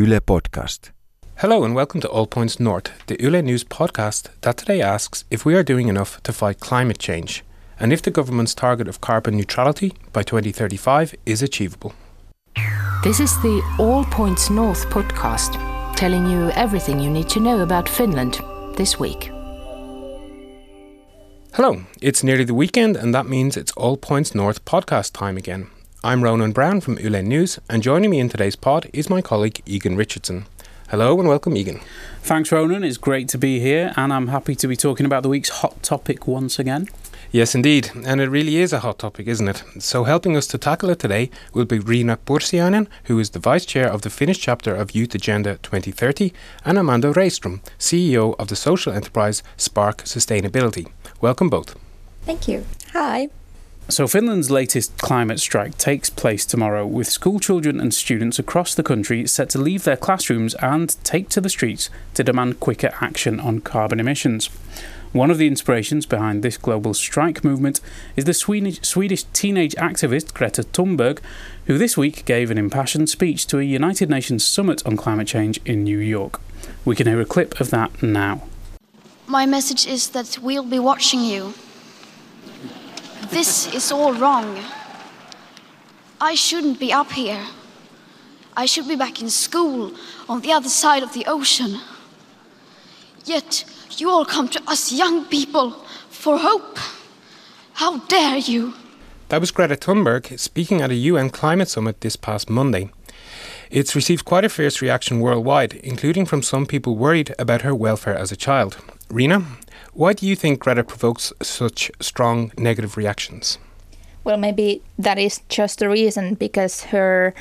Yle Podcast. Hello and welcome to All Points North, the Yle News podcast that today asks if we are doing enough to fight climate change and if the government's target of carbon neutrality by 2035 is achievable. This is the All Points North podcast, telling you everything you need to know about Finland this week. Hello, it's nearly the weekend and that means it's All Points North podcast time again. I'm Ronan Brown from Yle News and joining me in today's pod is my colleague Egan Richardson. Hello and welcome, Egan. Thanks, Ronan. It's great to be here, and I'm happy to be talking about the week's hot topic once again. Yes, indeed. And it really is a hot topic, isn't it? So, helping us to tackle it today will be Riina Pursiainen, who is the Vice Chair of the Finnish chapter of Youth Agenda 2030, and Amanda Rejström, CEO of the social enterprise Spark Sustainability. Welcome both. Thank you. Hi. So, Finland's latest climate strike takes place tomorrow, with school children and students across the country set to leave their classrooms and take to the streets to demand quicker action on carbon emissions. One of the inspirations behind this global strike movement is the Swedish, Swedish teenage activist Greta Thunberg, who this week gave an impassioned speech to a United Nations summit on climate change in New York. We can hear a clip of that now. My message is that we'll be watching you. This is all wrong. I shouldn't be up here. I should be back in school on the other side of the ocean. Yet you all come to us young people for hope. How dare you? That was Greta Thunberg speaking at a UN climate summit this past Monday. It's received quite a fierce reaction worldwide, including from some people worried about her welfare as a child. Riina, why do you think Greta provokes such strong negative reactions? Well, maybe that is just the reason because her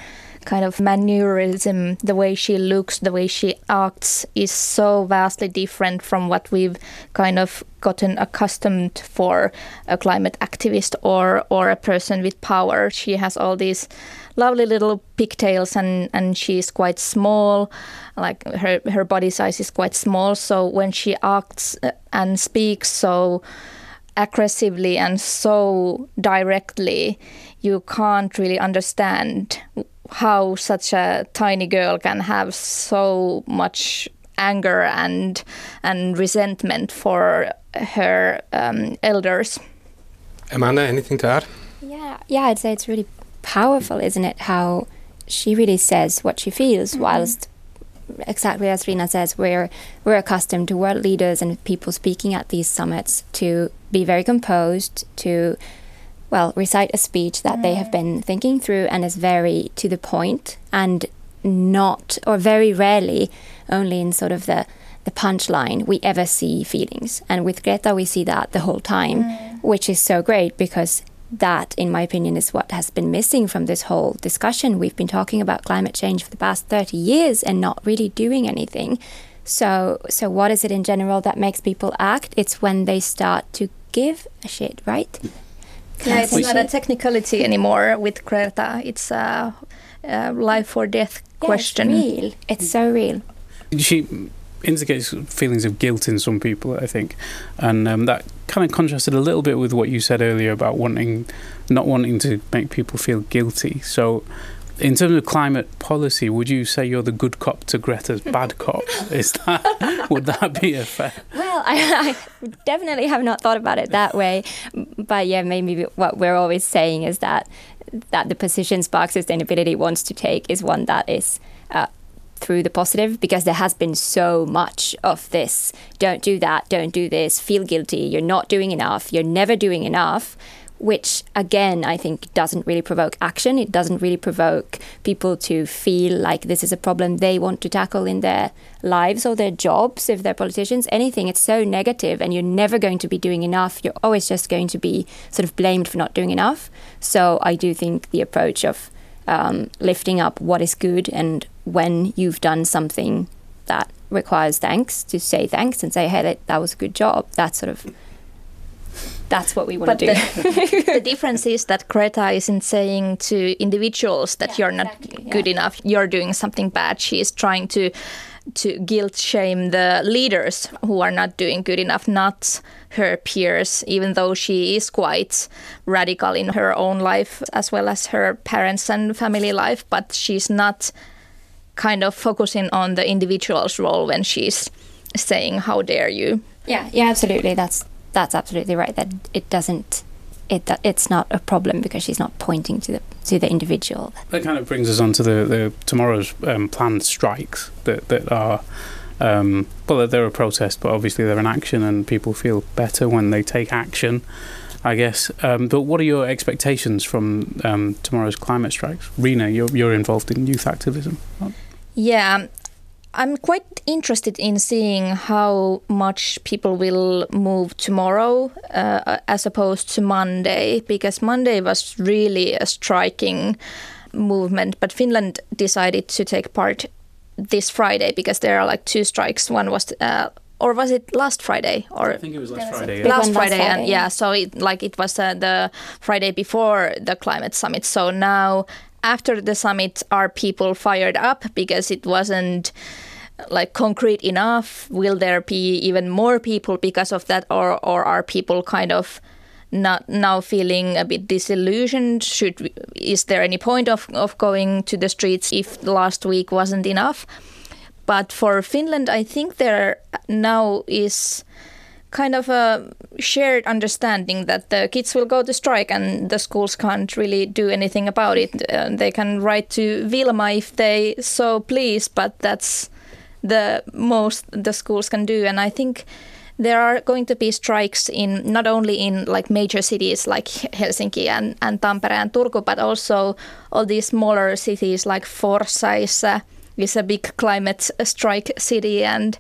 kind of mannerism, the way she looks, the way she acts is so vastly different from what we've kind of gotten accustomed for a climate activist or or a person with power. She has all these lovely little pigtails and and she's quite small like her her body size is quite small so when she acts uh, and speaks so aggressively and so directly you can't really understand how such a tiny girl can have so much anger and and resentment for her um, elders. Amanda, anything to add? Yeah, yeah, I'd say it's really powerful, isn't it? How she really says what she feels, mm-hmm. whilst exactly as Riina says, we're we're accustomed to world leaders and people speaking at these summits to be very composed, to well, recite a speech that mm. they have been thinking through and is very to the point and not, or very rarely, only in sort of the, the punchline, we ever see feelings. And with Greta, we see that the whole time, mm. which is so great because that, in my opinion, is what has been missing from this whole discussion. We've been talking about climate change for the past 30 years and not really doing anything. So, so what is it in general that makes people act? It's when they start to give a shit, right? Yeah, it's not a technicality anymore with Greta. It's a, a life or death question. Yeah, it's real. It's so real. She indicates feelings of guilt in some people, I think, and um, that kind of contrasted a little bit with what you said earlier about wanting, not wanting to make people feel guilty. So, in terms of climate policy, would you say you're the good cop to Greta's bad cop? Is that would that be a fair? Well, I, I, definitely have not thought about it that way, but yeah, maybe what we're always saying is that that the position Spark Sustainability wants to take is one that is. Uh, through the positive because there has been so much of this don't do that don't do this feel guilty you're not doing enough you're never doing enough which again I think doesn't really provoke action. It doesn't really provoke people to feel like this is a problem they want to tackle in their lives or their jobs if they're politicians. Anything. It's so negative and you're never going to be doing enough. You're always just going to be sort of blamed for not doing enough. So I do think the approach of um, lifting up what is good and when you've done something that requires thanks to say thanks and say, hey, that, that was a good job. That sort of that's what we want to do. The, the, difference is that Greta isn't saying to individuals that yeah, you're not exactly, good yeah. enough, you're doing something bad. She is trying to to guilt shame the leaders who are not doing good enough, not her peers, even though she is quite radical in her own life as well as her parents and family life, but she's not kind of focusing on the individual's role when she's saying how dare you yeah yeah absolutely that's that's absolutely right that it doesn't it it's not a problem because she's not pointing to the to the individual that kind of brings us on to the, the tomorrow's um, planned strikes that that are um, well they're a protest but obviously they're an action and people feel better when they take action I guess. Um, but what are your expectations from um, tomorrow's climate strikes? Riina, you're, you're involved in youth activism. Yeah, I'm quite interested in seeing how much people will move tomorrow uh, as opposed to Monday, because Monday was really a striking movement, but Finland decided to take part this Friday because there are like two strikes. One was uh, or was it last Friday? Or I think it was last Friday. Yeah. Last, Friday, Friday, and yeah, so it like it was uh, the Friday before the climate summit. So now after the summit, are people fired up because it wasn't like concrete enough? Will there be even more people because of that, or or are people kind of not now feeling a bit disillusioned? Should is there any point of of going to the streets if last week wasn't enough? But for Finland, I think there now is kind of a shared understanding that the kids will go to strike and the schools can't really do anything about it. Uh, they can write to Wilma if they so please, but that's the most the schools can do. And I think there are going to be strikes in not only in like major cities like Helsinki and, and Tampere and Turku, but also all these smaller cities like Forssa is a big climate strike city and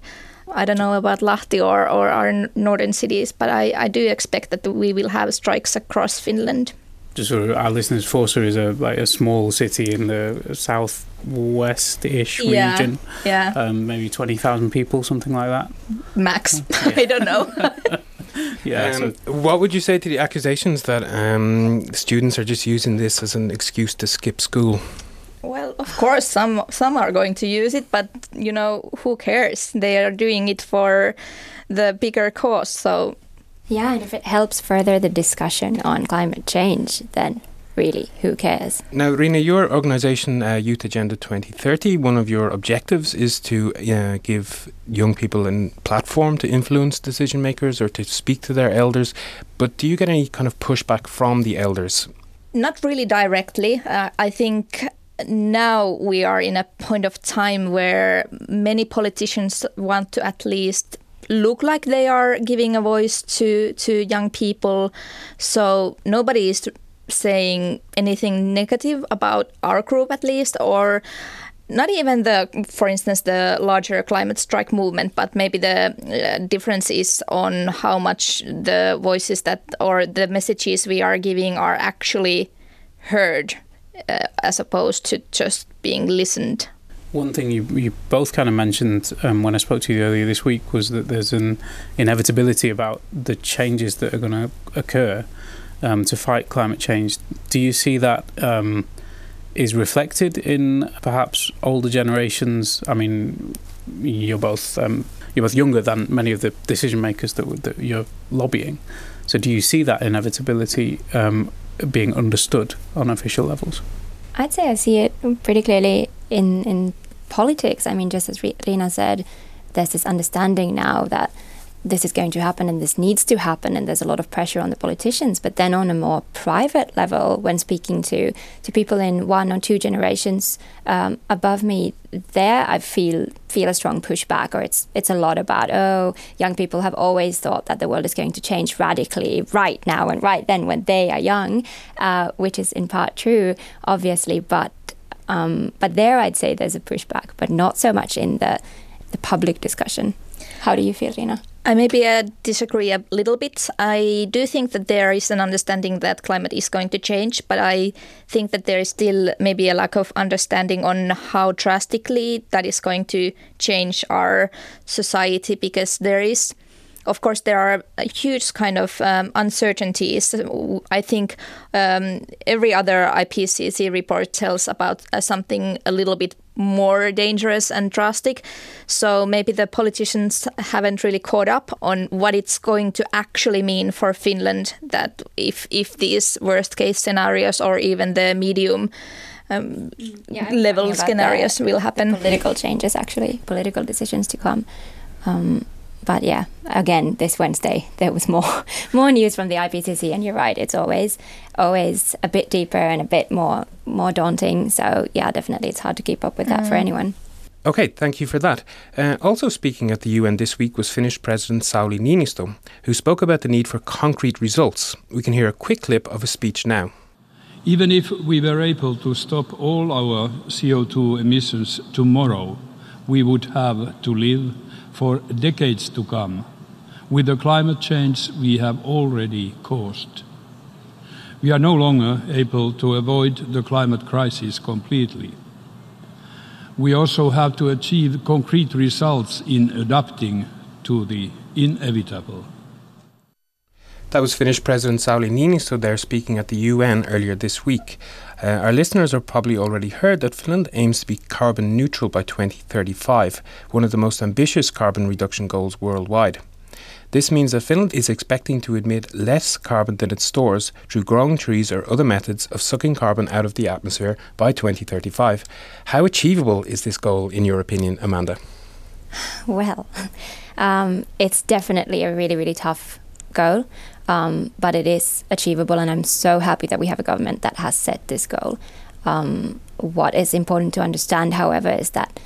I don't know about Lahti or, or our northern cities, but I, I do expect that we will have strikes across Finland. Just for our listeners, Forssa is a like a small city in the southwest-ish yeah, region. Yeah, um, maybe twenty thousand people, something like that. Max, yeah. I don't know. yeah. Um, so. What would you say to the accusations that um, students are just using this as an excuse to skip school? Well, of course, some some are going to use it, but you know, who cares? They are doing it for the bigger cause. So, yeah, and if it helps further the discussion on climate change, then really, who cares? Now, Riina, your organisation, uh, Youth Agenda 2030, one of your objectives is to uh, give young people a platform to influence decision makers or to speak to their elders. But do you get any kind of pushback from the elders? Not really directly. Uh, I think now we are in a point of time where many politicians want to at least look like they are giving a voice to to young people. So nobody is saying anything negative about our group at least or not even the for instance the larger climate strike movement but maybe the uh, difference is on how much the voices that or the messages we are giving are actually heard uh, as opposed to just being listened. One thing you, you both kind of mentioned um, when I spoke to you earlier this week was that there's an inevitability about the changes that are going to occur um, to fight climate change. Do you see that um, is reflected in perhaps older generations? I mean, you're both um, you're both younger than many of the decision makers that, that you're lobbying. So do you see that inevitability um, being understood on official levels? I'd say I see it pretty clearly in, in politics. I mean, just as Riina said, there's this understanding now that this is going to happen and this needs to happen and there's a lot of pressure on the politicians. But then on a more private level when speaking to to people in one or two generations um, above me there I feel feel a strong pushback or it's it's a lot about oh young people have always thought that the world is going to change radically right now and right then when they are young uh, which is in part true obviously. But um, but there I'd say there's a pushback but not so much in the the public discussion. How do you feel Riina? I maybe uh, disagree a little bit. I do think that there is an understanding that climate is going to change, but I think that there is still maybe a lack of understanding on how drastically that is going to change our society because there is of course, there are a huge kind of um, uncertainties. I think um, every other IPCC report tells about uh, something a little bit more dangerous and drastic. So maybe the politicians haven't really caught up on what it's going to actually mean for Finland. That if if these worst case scenarios or even the medium um, yeah, level scenarios the- will happen. Political changes, actually, political decisions to come. Um, but yeah, again, this Wednesday there was more more news from the IPCC, and you're right, it's always always a bit deeper and a bit more more daunting. So yeah, definitely, it's hard to keep up with that for anyone. Okay, thank you for that. Uh, also speaking at the UN this week was Finnish President Sauli Niinistö, who spoke about the need for concrete results. We can hear a quick clip of his speech now. Even if we were able to stop all our CO2 emissions tomorrow, we would have to live for decades to come with the climate change we have already caused. We are no longer able to avoid the climate crisis completely. We also have to achieve concrete results in adapting to the inevitable. That was Finnish President Sauli Niinistö there speaking at the UN earlier this week. Uh, our listeners have probably already heard that Finland aims to be carbon neutral by 2035, one of the most ambitious carbon reduction goals worldwide. This means that Finland is expecting to emit less carbon than it stores through growing trees or other methods of sucking carbon out of the atmosphere by 2035. How achievable is this goal, in your opinion, Amanda? Well, um, it's definitely a really, really tough goal, um, but it is achievable, and I'm so happy that we have a government that has set this goal. Um, what is important to understand, however, is that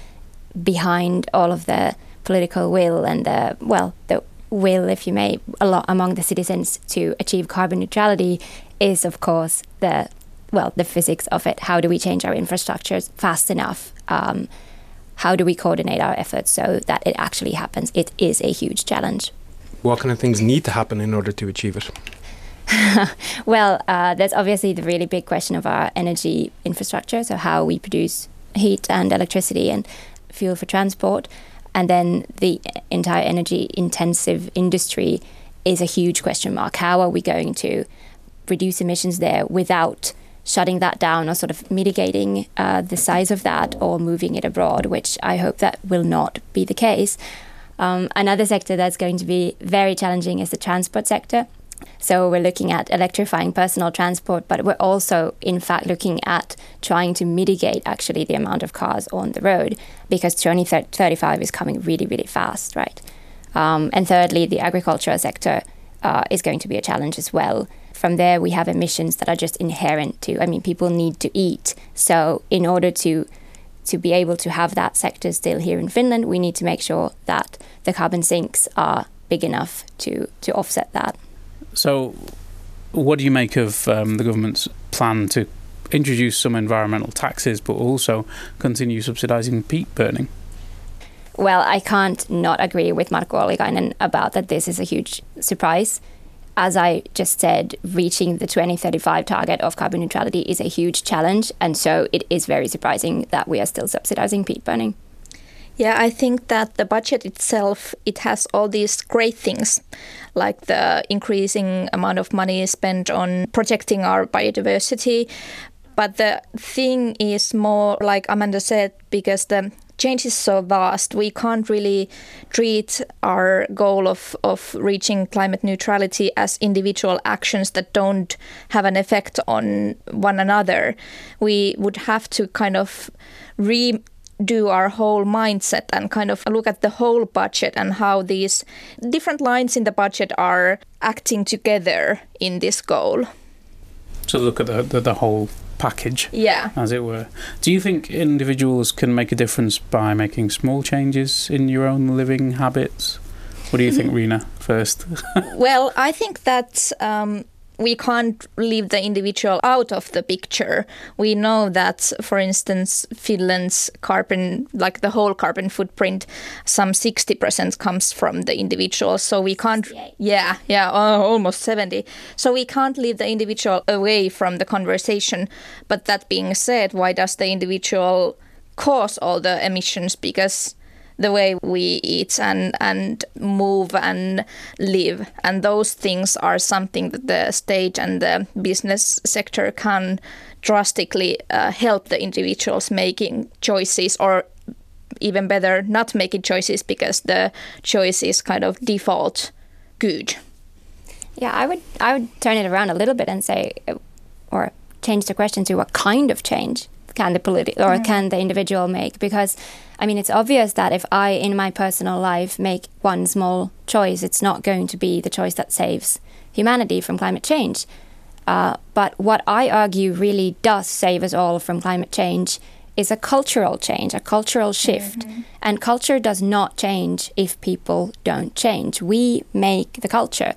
behind all of the political will and the well, the will, if you may, a lot among the citizens to achieve carbon neutrality is, of course, the well, the physics of it. How do we change our infrastructures fast enough? Um, how do we coordinate our efforts so that it actually happens? It is a huge challenge. What kind of things need to happen in order to achieve it? Well, uh, there's obviously the really big question of our energy infrastructure, so how we produce heat and electricity and fuel for transport. And then the entire energy intensive industry is a huge question mark. How are we going to reduce emissions there without shutting that down or sort of mitigating uh, the size of that or moving it abroad, which I hope that will not be the case. Um, another sector that's going to be very challenging is the transport sector. So we're looking at electrifying personal transport, but we're also, in fact, looking at trying to mitigate actually the amount of cars on the road because 2035 is coming really, really fast, right? Um, and thirdly, the agricultural sector uh, is going to be a challenge as well. From there, we have emissions that are just inherent to. I mean, people need to eat, so in order to to be able to have that sector still here in Finland, we need to make sure that the carbon sinks are big enough to to offset that. So, what do you make of um, the government's plan to introduce some environmental taxes, but also continue subsidising peat burning? Well, I can't not agree with Markku Ollikainen about that this is a huge surprise. As I just said, reaching the 2035 target of carbon neutrality is a huge challenge, and so it is very surprising that we are still subsidizing peat burning. Yeah, I think that the budget itself it has all these great things, like the increasing amount of money spent on protecting our biodiversity. But the thing is more like Amanda said, because the change is so vast, we can't really treat our goal of, of reaching climate neutrality as individual actions that don't have an effect on one another. We would have to kind of re do our whole mindset and kind of look at the whole budget and how these different lines in the budget are acting together in this goal. So look at the, the, the whole package, Yeah. as it were. Do you think individuals can make a difference by making small changes in your own living habits? What do you think, Riina, first? well, I think that um, we can't leave the individual out of the picture. We know that, for instance, Finland's carbon, like the whole carbon footprint, some 60% comes from the individual. So we can't, yeah, yeah, oh, almost 70. So we can't leave the individual away from the conversation. But that being said, why does the individual cause all the emissions? Because the way we eat and and move and live. And those things are something that the state and the business sector can drastically uh, help the individuals making choices or even better not making choices because the choice is kind of default good. Yeah, I would I would turn it around a little bit and say, uh, or change the question to what kind of change can the politi- or can the individual make? Because I mean, it's obvious that if I, in my personal life, make one small choice, it's not going to be the choice that saves humanity from climate change. Uh, but what I argue really does save us all from climate change is a cultural change, a cultural shift. And culture does not change if people don't change. We make the culture.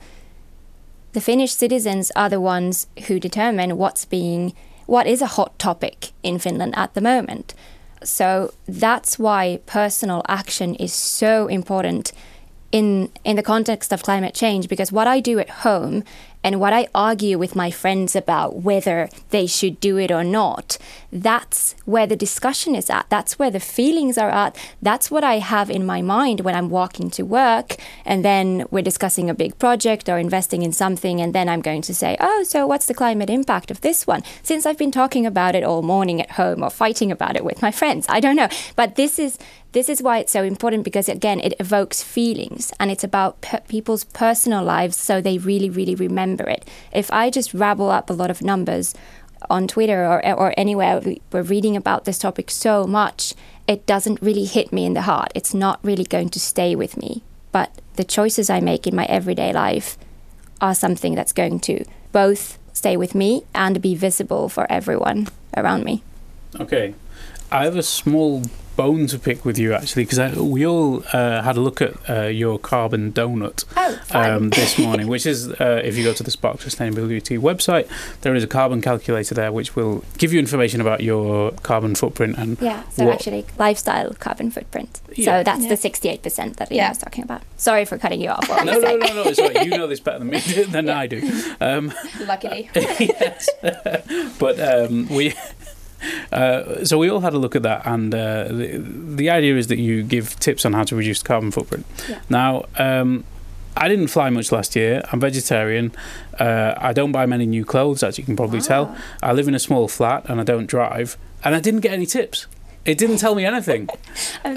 The Finnish citizens are the ones who determine what's being what is a hot topic in Finland at the moment. So that's why personal action is so important in in the context of climate change because what I do at home and what I argue with my friends about whether they should do it or not, that's where the discussion is at. That's where the feelings are at. That's what I have in my mind when I'm walking to work and then we're discussing a big project or investing in something and then I'm going to say, "Oh, so what's the climate impact of this one?" Since I've been talking about it all morning at home or fighting about it with my friends. I don't know. But this is this is why it's so important because again it evokes feelings and it's about pe- people's personal lives so they really really remember it. If i just rabble up a lot of numbers on twitter or, or anywhere we're reading about this topic so much it doesn't really hit me in the heart. It's not really going to stay with me. But the choices i make in my everyday life are something that's going to both stay with me and be visible for everyone around me. Okay, I have a small bone to pick with you actually because we all uh, had a look at uh, your carbon donut Oh, um, this morning, which is uh, if you go to the Spark Sustainability website, there is a carbon calculator there which will give you information about your carbon footprint and Yeah, so what- actually, lifestyle carbon footprint. Yeah. So that's Yeah. the 68% that Lina Yeah. was talking about. Sorry for cutting you off. What were No, you no, no, no. It's all right. You know this better than me than I do. Um, Luckily. yes. but um, we. Uh, so we all had a look at that, and uh, the, the idea is that you give tips on how to reduce carbon footprint. Yeah. Now, um, I didn't fly much last year. I'm vegetarian. Uh, I don't buy many new clothes, as you can probably tell. I live in a small flat, and I don't drive. And I didn't get any tips. It didn't tell me anything.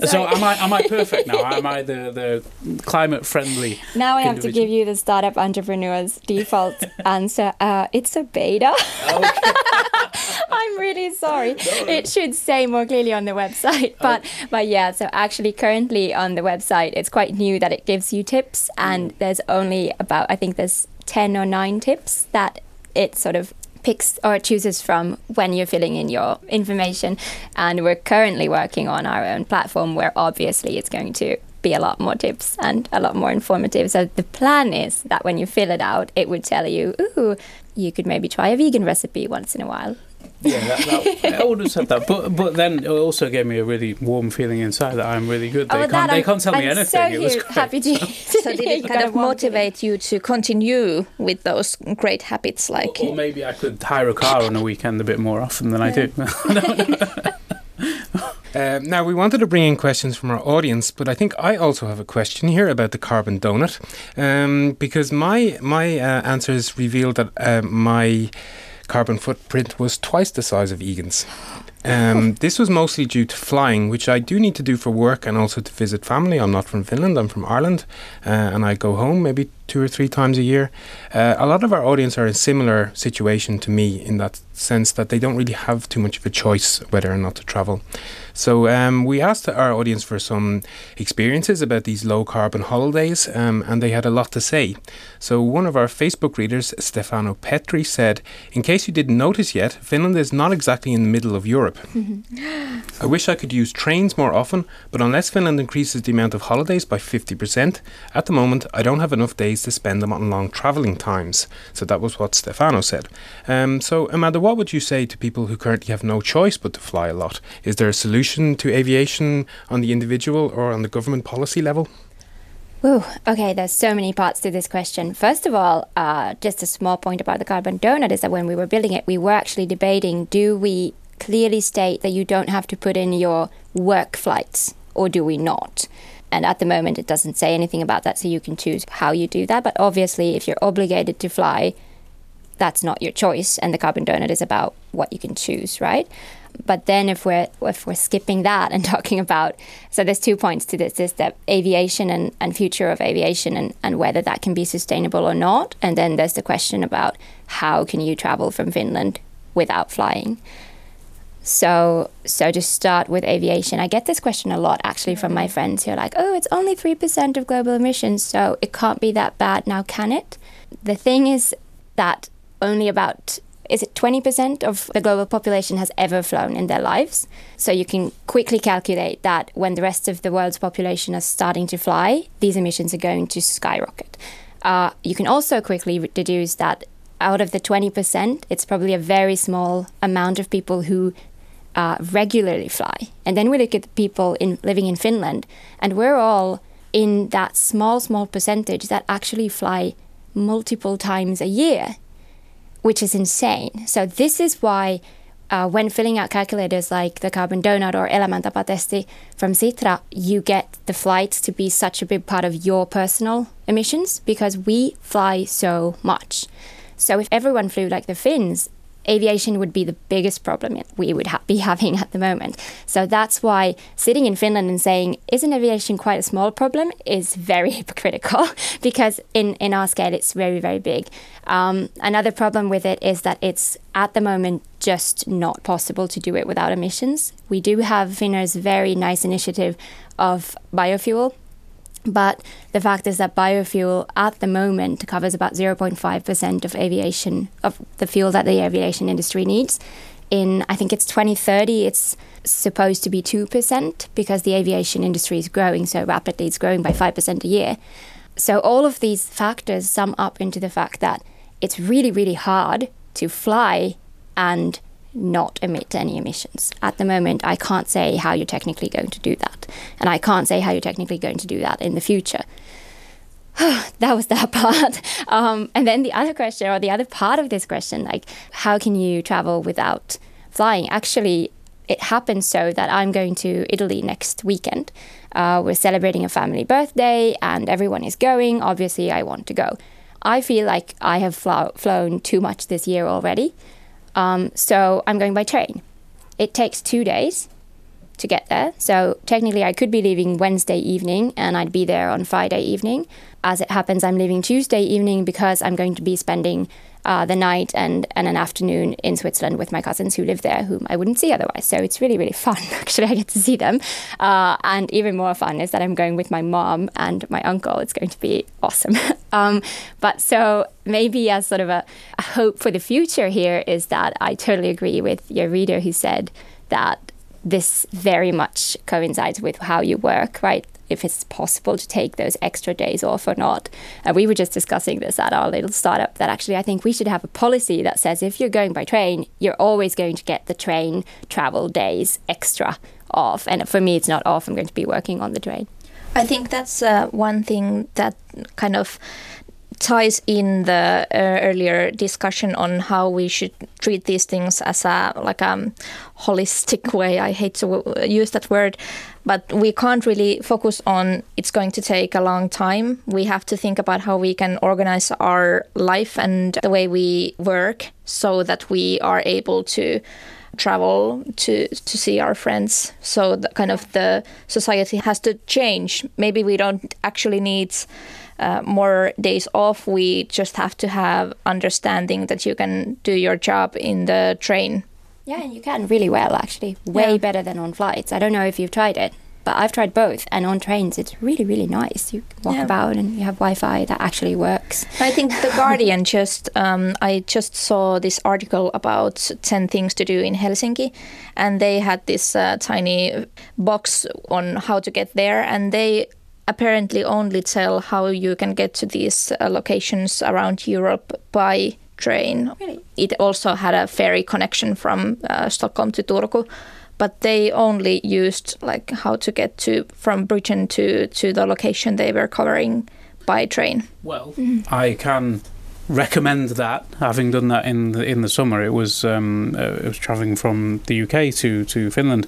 So am I? Am I perfect now? Am I the the climate friendly? now I have to give you the startup entrepreneur's default answer. Uh, it's a beta. I'm really sorry. It should say more clearly on the website, but but yeah. So actually, currently on the website, it's quite new that it gives you tips, and there's only about I think there's ten or nine tips that it sort of picks or chooses from when you're filling in your information. And we're currently working on our own platform where obviously it's going to be a lot more tips and a lot more informative. So the plan is that when you fill it out, it would tell you, ooh, you could maybe try a vegan recipe once in a while. Yeah, that, that, I would have said that, but but then it also gave me a really warm feeling inside that I'm really good. They Oh, can't they can't tell me I'm anything. So it was here- great. happy to. So did it kind of motivate you to continue with those great habits like Or maybe I could hire a car on a weekend a bit more often than I do. Uh, now, we wanted to bring in questions from our audience, but I think I also have a question here about the carbon donut, um, because my my uh, answers revealed that uh, my carbon footprint was twice the size of Egan's. Um, this was mostly due to flying, which I do need to do for work and also to visit family. I'm not from Finland, I'm from Ireland, uh, and I go home maybe two or three times a year. Uh, a lot of our audience are in a similar situation to me in that sense that they don't really have too much of a choice whether or not to travel. So um, we asked our audience for some experiences about these low carbon holidays, um, and they had a lot to say. So one of our Facebook readers, Stefano Petri, said, "In case you didn't notice yet, Finland is not exactly in the middle of Europe. I wish I could use trains more often, but unless Finland increases the amount of holidays by 50%, at the moment I don't have enough days to spend them on long travelling times. So that was what Stefano said. Um, so, Amanda, what would you say to people who currently have no choice but to fly a lot? Is there a solution to aviation on the individual or on the government policy level? Woo. Okay, there's so many parts to this question. First of all, uh, just a small point about the carbon donut is that when we were building it, we were actually debating do we clearly state that you don't have to put in your work flights or do we not? And at the moment, it doesn't say anything about that, so you can choose how you do that. But obviously, if you're obligated to fly, that's not your choice, and the carbon donut is about what you can choose, right? But then if we're if we're skipping that and talking about so there's two points to this is that aviation and, and future of aviation and, and whether that can be sustainable or not. And then there's the question about how can you travel from Finland without flying. So, so to start with aviation, I get this question a lot actually from my friends who are like, "Oh, it's only three percent of global emissions, so it can't be that bad now, can it?" The thing is that only about is it 20% of the global population has ever flown in their lives. So you can quickly calculate that when the rest of the world's population is starting to fly, these emissions are going to skyrocket. Uh, you can also quickly deduce that out of the 20%, it's probably a very small amount of people who uh, regularly fly. And then we look at the people in, living in Finland, and we're all in that small, small percentage that actually fly multiple times a year which is insane. So this is why uh, when filling out calculators like the Carbon Donut or Elämäntapa from Sitra, you get the flights to be such a big part of your personal emissions because we fly so much. So if everyone flew like the Finns, aviation would be the biggest problem we would ha- be having at the moment. So that's why sitting in Finland and saying, isn't aviation quite a small problem, is very hypocritical because in, in our scale, it's very, very big. Um, another problem with it is that it's at the moment just not possible to do it without emissions. We do have Finnair's very nice initiative of biofuel but the fact is that biofuel at the moment covers about 0.5% of aviation, of the fuel that the aviation industry needs. In, I think it's 2030, it's supposed to be 2% because the aviation industry is growing so rapidly. It's growing by 5% a year. So all of these factors sum up into the fact that it's really, really hard to fly and not emit any emissions. At the moment, I can't say how you're technically going to do that. And I can't say how you're technically going to do that in the future. that was that part. Um, and then the other question, or the other part of this question, like, how can you travel without flying? Actually, it happens so that I'm going to Italy next weekend. Uh, we're celebrating a family birthday and everyone is going. Obviously, I want to go. I feel like I have flo- flown too much this year already. Um, so I'm going by train. It takes two days to get there. So technically, I could be leaving Wednesday evening and I'd be there on Friday evening. As it happens, I'm leaving Tuesday evening because I'm going to be spending uh, the night and, and an afternoon in Switzerland with my cousins who live there, whom I wouldn't see otherwise. So it's really, really fun. Actually, I get to see them. Uh, and even more fun is that I'm going with my mom and my uncle. It's going to be awesome. um, but so maybe as sort of a, a hope for the future here is that I totally agree with your reader who said that this very much coincides with how you work, right? if it's possible to take those extra days off or not. And we were just discussing this at our little startup that actually I think we should have a policy that says if you're going by train, you're always going to get the train travel days extra off. And for me, it's not off. I'm going to be working on the train. I think that's uh, one thing that kind of ties in the uh, earlier discussion on how we should treat these things as a like a um, holistic way. I hate to use that word, but we can't really focus on it's going to take a long time. We have to think about how we can organize our life and the way we work so that we are able to travel to to see our friends so the, kind of the society has to change maybe we don't actually need uh, more days off. We just have to have understanding that you can do your job in the train. Yeah, and you can really well actually, way yeah. better than on flights. I don't know if you've tried it, but I've tried both, and on trains it's really really nice. You walk yeah. about and you have Wi-Fi that actually works. I think the Guardian just um, I just saw this article about ten things to do in Helsinki, and they had this uh, tiny box on how to get there, and they apparently only tell how you can get to these uh, locations around Europe by train. Really? It also had a ferry connection from uh, Stockholm to Turku, but they only used like how to get to from Britain to to the location they were covering by train. Well, mm. I can recommend that. Having done that in the in the summer, it was um, uh, it was traveling from the UK to to Finland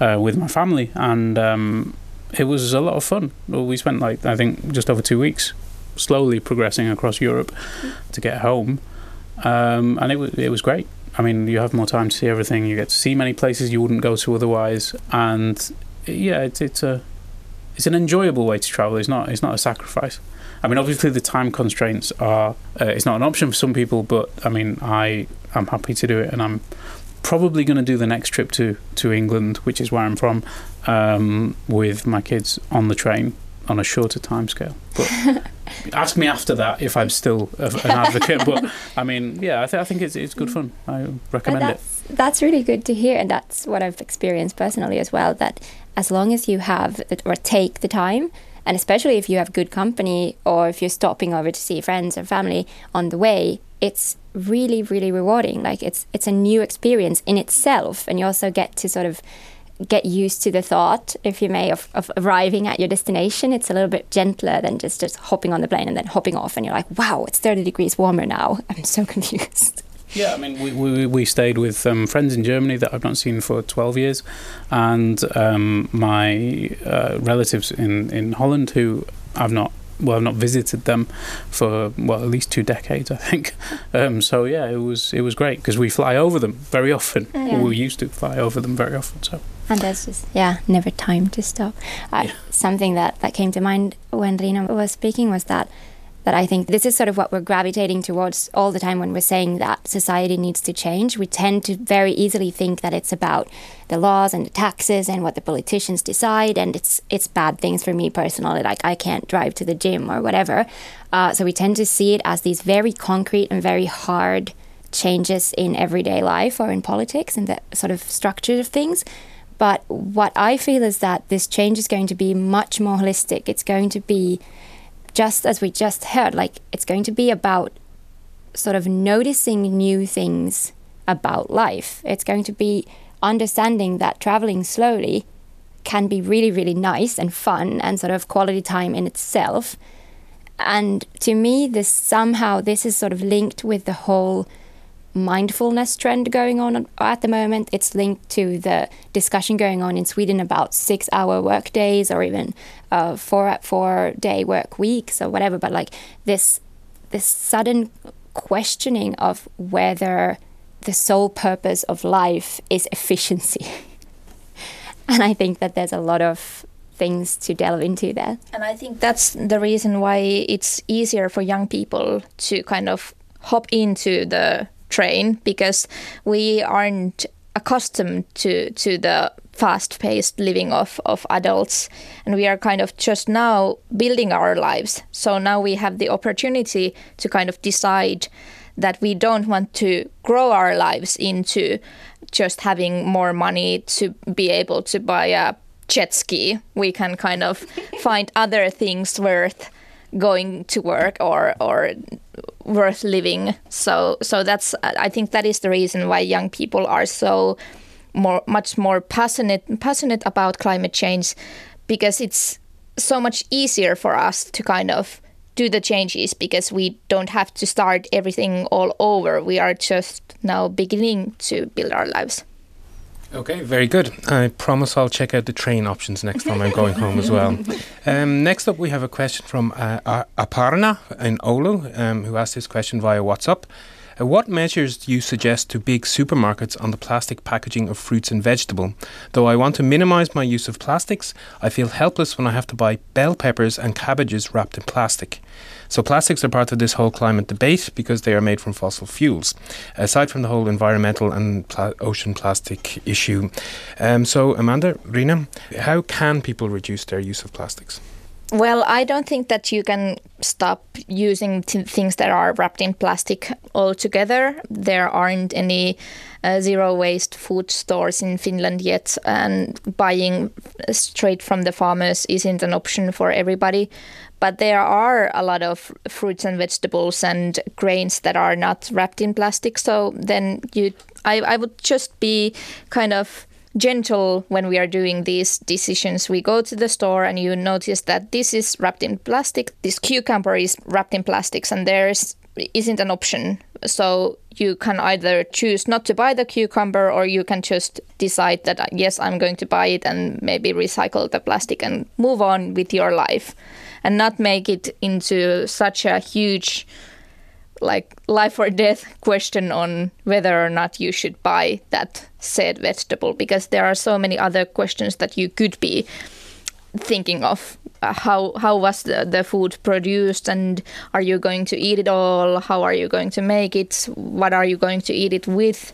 uh, with my family, and um, it was a lot of fun. We spent like I think just over two weeks, slowly progressing across Europe to get home, um, and it was it was great. I mean, you have more time to see everything. You get to see many places you wouldn't go to otherwise, and yeah, it's it's a it's an enjoyable way to travel. It's not it's not a sacrifice. I mean, obviously the time constraints are uh, it's not an option for some people, but I mean, I am happy to do it, and I'm probably going to do the next trip to to England, which is where I'm from, um, with my kids on the train on a shorter time scale. But ask me after that if I'm still a, an advocate. but I mean, yeah, I, th- I think it's it's good fun. I recommend But it. that's, that's really good to hear, and that's what I've experienced personally as well. That as long as you have or take the time, and especially if you have good company or if you're stopping over to see friends or family on the way, it's really really rewarding. Like it's it's a new experience in itself, and you also get to sort of get used to the thought, if you may, of, of arriving at your destination. It's a little bit gentler than just just hopping on the plane and then hopping off, and you're like, wow, it's 30 degrees warmer now. I'm so confused. Yeah, I mean, we, we, we stayed with um, friends in Germany that I've not seen for 12 years, and um, my uh, relatives in, in Holland who I've not well, I've not visited them for well at least two decades, I think. Um, so yeah, it was it was great because we fly over them very often. Yeah. We used to fly over them very often. So And there's just yeah, never time to stop. I, Yeah. Something that, that came to mind when Riina was speaking was that that I think this is sort of what we're gravitating towards all the time when we're saying that society needs to change. We tend to very easily think that it's about the laws and the taxes and what the politicians decide, and it's it's bad things for me personally, like I can't drive to the gym or whatever. Uh, so we tend to see it as these very concrete and very hard changes in everyday life or in politics and the sort of structure of things. But what I feel is that this change is going to be much more holistic. It's going to be just as we just heard, like it's going to be about sort of noticing new things about life. It's going to be understanding that traveling slowly can be really, really nice and fun and sort of quality time in itself. And to me, this somehow this is sort of linked with the whole mindfulness trend going on at the moment. It's linked to the discussion going on in Sweden about six-hour work days or even uh, four four-day work weeks or whatever. But like this this sudden questioning of whether the sole purpose of life is efficiency. and I think that there's a lot of things to delve into there. And I think that's the reason why it's easier for young people to kind of hop into the train because we aren't accustomed to to the fast-paced living of of adults. And we are kind of just now building our lives. So now we have the opportunity to kind of decide that we don't want to grow our lives into just having more money to be able to buy a jet ski. We can kind of find other things worth going to work or or worth living. So so that's i think that is the reason why young people are so more much more passionate passionate about climate change because it's so much easier for us to kind of do the changes because we don't have to start everything all over. We are just now beginning to build our lives Okay, very good. I promise I'll check out the train options next time I'm going home as well. Um, next up, we have a question from uh, Aparna in Oulu, um, who asked this question via WhatsApp. Uh, what measures do you suggest to big supermarkets on the plastic packaging of fruits and vegetable? Though I want to minimize my use of plastics, I feel helpless when I have to buy bell peppers and cabbages wrapped in plastic. So plastics are part of this whole climate debate because they are made from fossil fuels. Aside from the whole environmental and pla- ocean plastic issue, um, so Amanda, Riina, how can people reduce their use of plastics? Well, I don't think that you can stop using things that are wrapped in plastic altogether. There aren't any uh, zero waste food stores in Finland yet, and buying straight from the farmers isn't an option for everybody. But there are a lot of fruits and vegetables and grains that are not wrapped in plastic. So then you, I, I would just be kind of gentle when we are doing these decisions. We go to the store and you notice that this is wrapped in plastic, this cucumber is wrapped in plastics, and there isn't an option. So you can either choose not to buy the cucumber or you can just decide that, uh, yes, I'm going to buy it and maybe recycle the plastic and move on with your life and not make it into such a huge like life or death question on whether or not you should buy that said vegetable because there are so many other questions that you could be thinking of uh, how how was the, the food produced and are you going to eat it all how are you going to make it what are you going to eat it with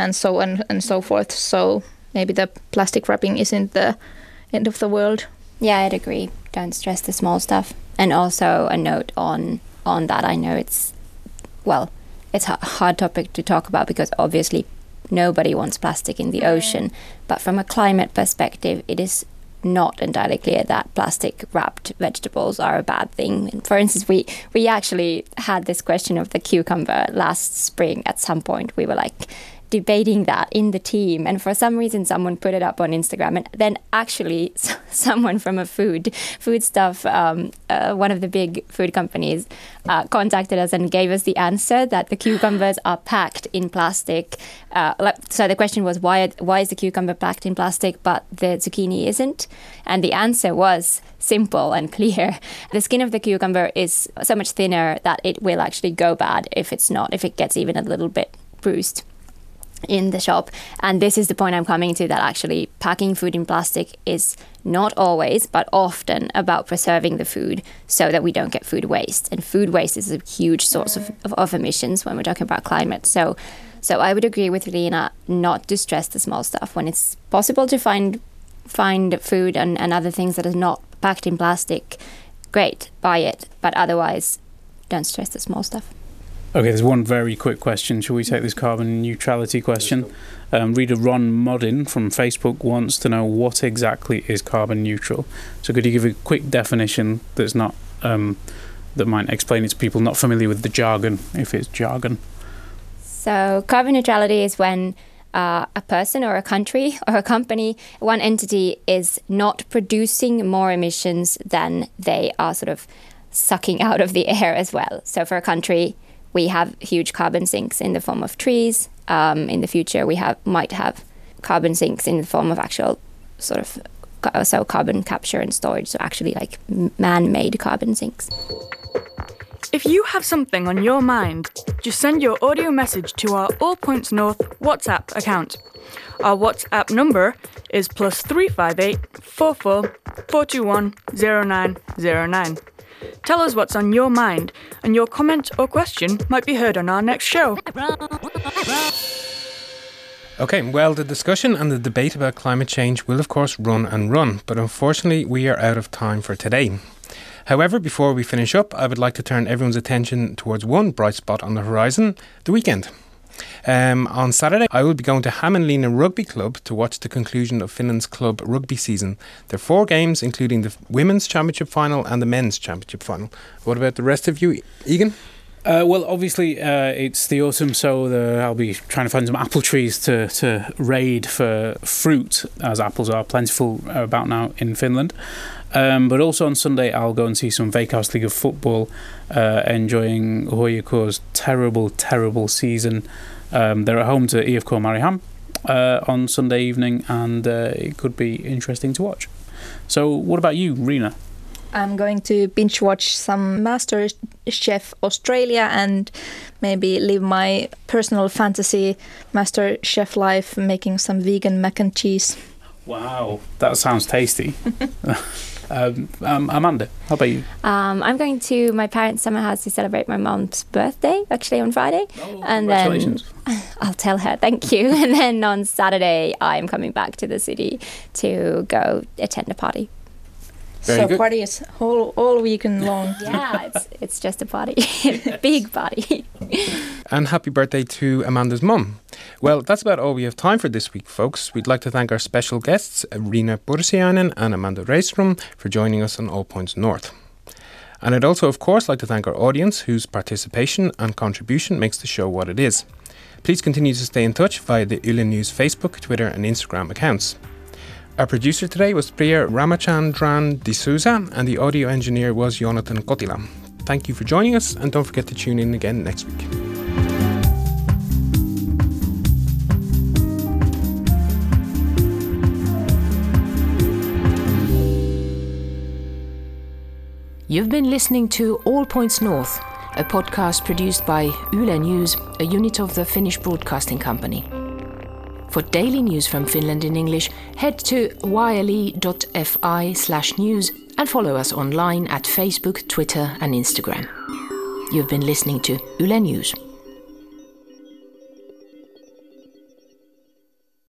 and so on and so forth. So maybe the plastic wrapping isn't the end of the world. Yeah, I'd agree. Don't stress the small stuff. And also a note on on that. I know it's well, it's a hard topic to talk about because obviously nobody wants plastic in the ocean. But from a climate perspective, it is not entirely clear that plastic wrapped vegetables are a bad thing. For instance, we we actually had this question of the cucumber last spring. At some point, we were like, debating that in the team and for some reason someone put it up on instagram and then actually someone from a food food stuff um, uh, one of the big food companies uh, contacted us and gave us the answer that the cucumbers are packed in plastic. Uh, so the question was why why is the cucumber packed in plastic but the zucchini isn't? And the answer was simple and clear. The skin of the cucumber is so much thinner that it will actually go bad if it's not if it gets even a little bit bruised in the shop. And this is the point I'm coming to that actually packing food in plastic is not always, but often about preserving the food so that we don't get food waste. And food waste is a huge source of, of, of emissions when we're talking about climate. So, so I would agree with Lena not to stress the small stuff when it's possible to find find food and, and other things that are not packed in plastic. Great, buy it, but otherwise, don't stress the small stuff. Okay, there's one very quick question. Shall we take this carbon neutrality question? Um, reader Ron Modin from Facebook wants to know what exactly is carbon neutral. So, could you give a quick definition that's not um, that might explain it to people not familiar with the jargon, if it's jargon? So, carbon neutrality is when uh, a person or a country or a company, one entity is not producing more emissions than they are sort of sucking out of the air as well. So, for a country, we have huge carbon sinks in the form of trees. Um, in the future, we have might have carbon sinks in the form of actual sort of so carbon capture and storage, so actually like man-made carbon sinks. If you have something on your mind, just send your audio message to our All Points North WhatsApp account. Our WhatsApp number is plus 358 44 421 0909. Tell us what's on your mind, and your comment or question might be heard on our next show. Okay, well, the discussion and the debate about climate change will, of course, run and run, but unfortunately, we are out of time for today. However, before we finish up, I would like to turn everyone's attention towards one bright spot on the horizon the weekend. Um, on Saturday, I will be going to Hämeenlinna Rugby Club to watch the conclusion of Finland's club rugby season. There are four games, including the women's championship final and the men's championship final. What about the rest of you, Egan? Uh, well, obviously, uh, it's the autumn, so the, I'll be trying to find some apple trees to, to raid for fruit, as apples are plentiful about now in Finland. Um, but also on Sunday, I'll go and see some Veikkausliiga of football, uh, enjoying HJK's terrible, terrible season. Um, they're at home to IFK Mariehamn uh, on Sunday evening, and uh, it could be interesting to watch. So, what about you, Riina? I'm going to binge watch some Master Chef Australia and maybe live my personal fantasy Master Chef life, making some vegan mac and cheese. Wow, that sounds tasty. Um, um, Amanda, how about you? Um, I'm going to my parents' summer house to celebrate my mom's birthday, actually on Friday. Oh, and then I'll tell her thank you. and then on Saturday, I'm coming back to the city to go attend a party. Very so good. party is whole all weekend long. yeah, it's it's just a party, big party. and happy birthday to Amanda's mum. Well, that's about all we have time for this week, folks. We'd like to thank our special guests, Riina Pursiainen and Amanda Rejström, for joining us on All Points North. And I'd also, of course, like to thank our audience, whose participation and contribution makes the show what it is. Please continue to stay in touch via the Yle News Facebook, Twitter, and Instagram accounts. Our producer today was Priya Ramachandran D'Souza, and the audio engineer was Jonathan Kotila. Thank you for joining us, and don't forget to tune in again next week. You've been listening to All Points North, a podcast produced by Yle News, a unit of the Finnish Broadcasting Company. For daily news from Finland in English, head to yle.fi slash news and follow us online at Facebook, Twitter, and Instagram. You've been listening to Yle News.